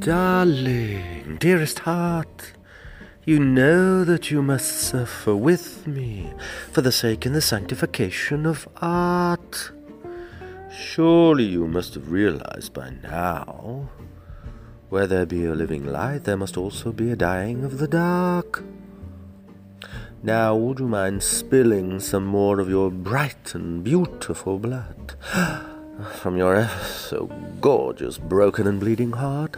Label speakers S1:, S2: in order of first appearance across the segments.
S1: darling, dearest heart, you know that you must suffer with me for the sake and the sanctification of art. Surely you must have realized by now where there be a living light, there must also be a dying of the dark. Now, would you mind spilling some more of your bright and beautiful blood from your so gorgeous, broken and bleeding heart?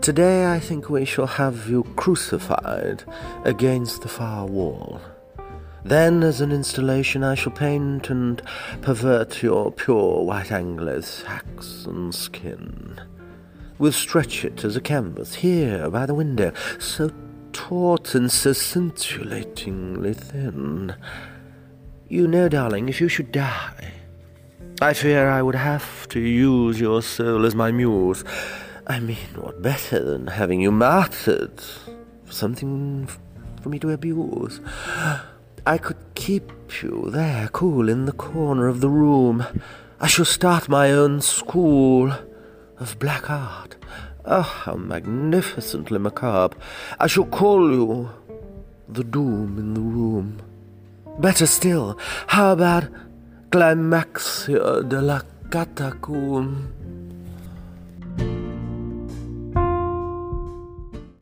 S1: Today I think we shall have you crucified against the far wall. Then, as an installation, I shall paint and pervert your pure white Anglo-Saxon skin. We'll stretch it as a canvas here by the window, so taut and so scintillatingly thin. You know, darling, if you should die, I fear I would have to use your soul as my muse. I mean, what better than having you martyred for something for me to abuse? I could keep you there, cool in the corner of the room. I shall start my own school of black art. Ah, oh, how magnificently macabre. I shall call you the doom in the room. Better still, how about Climaxia de la Catacombe?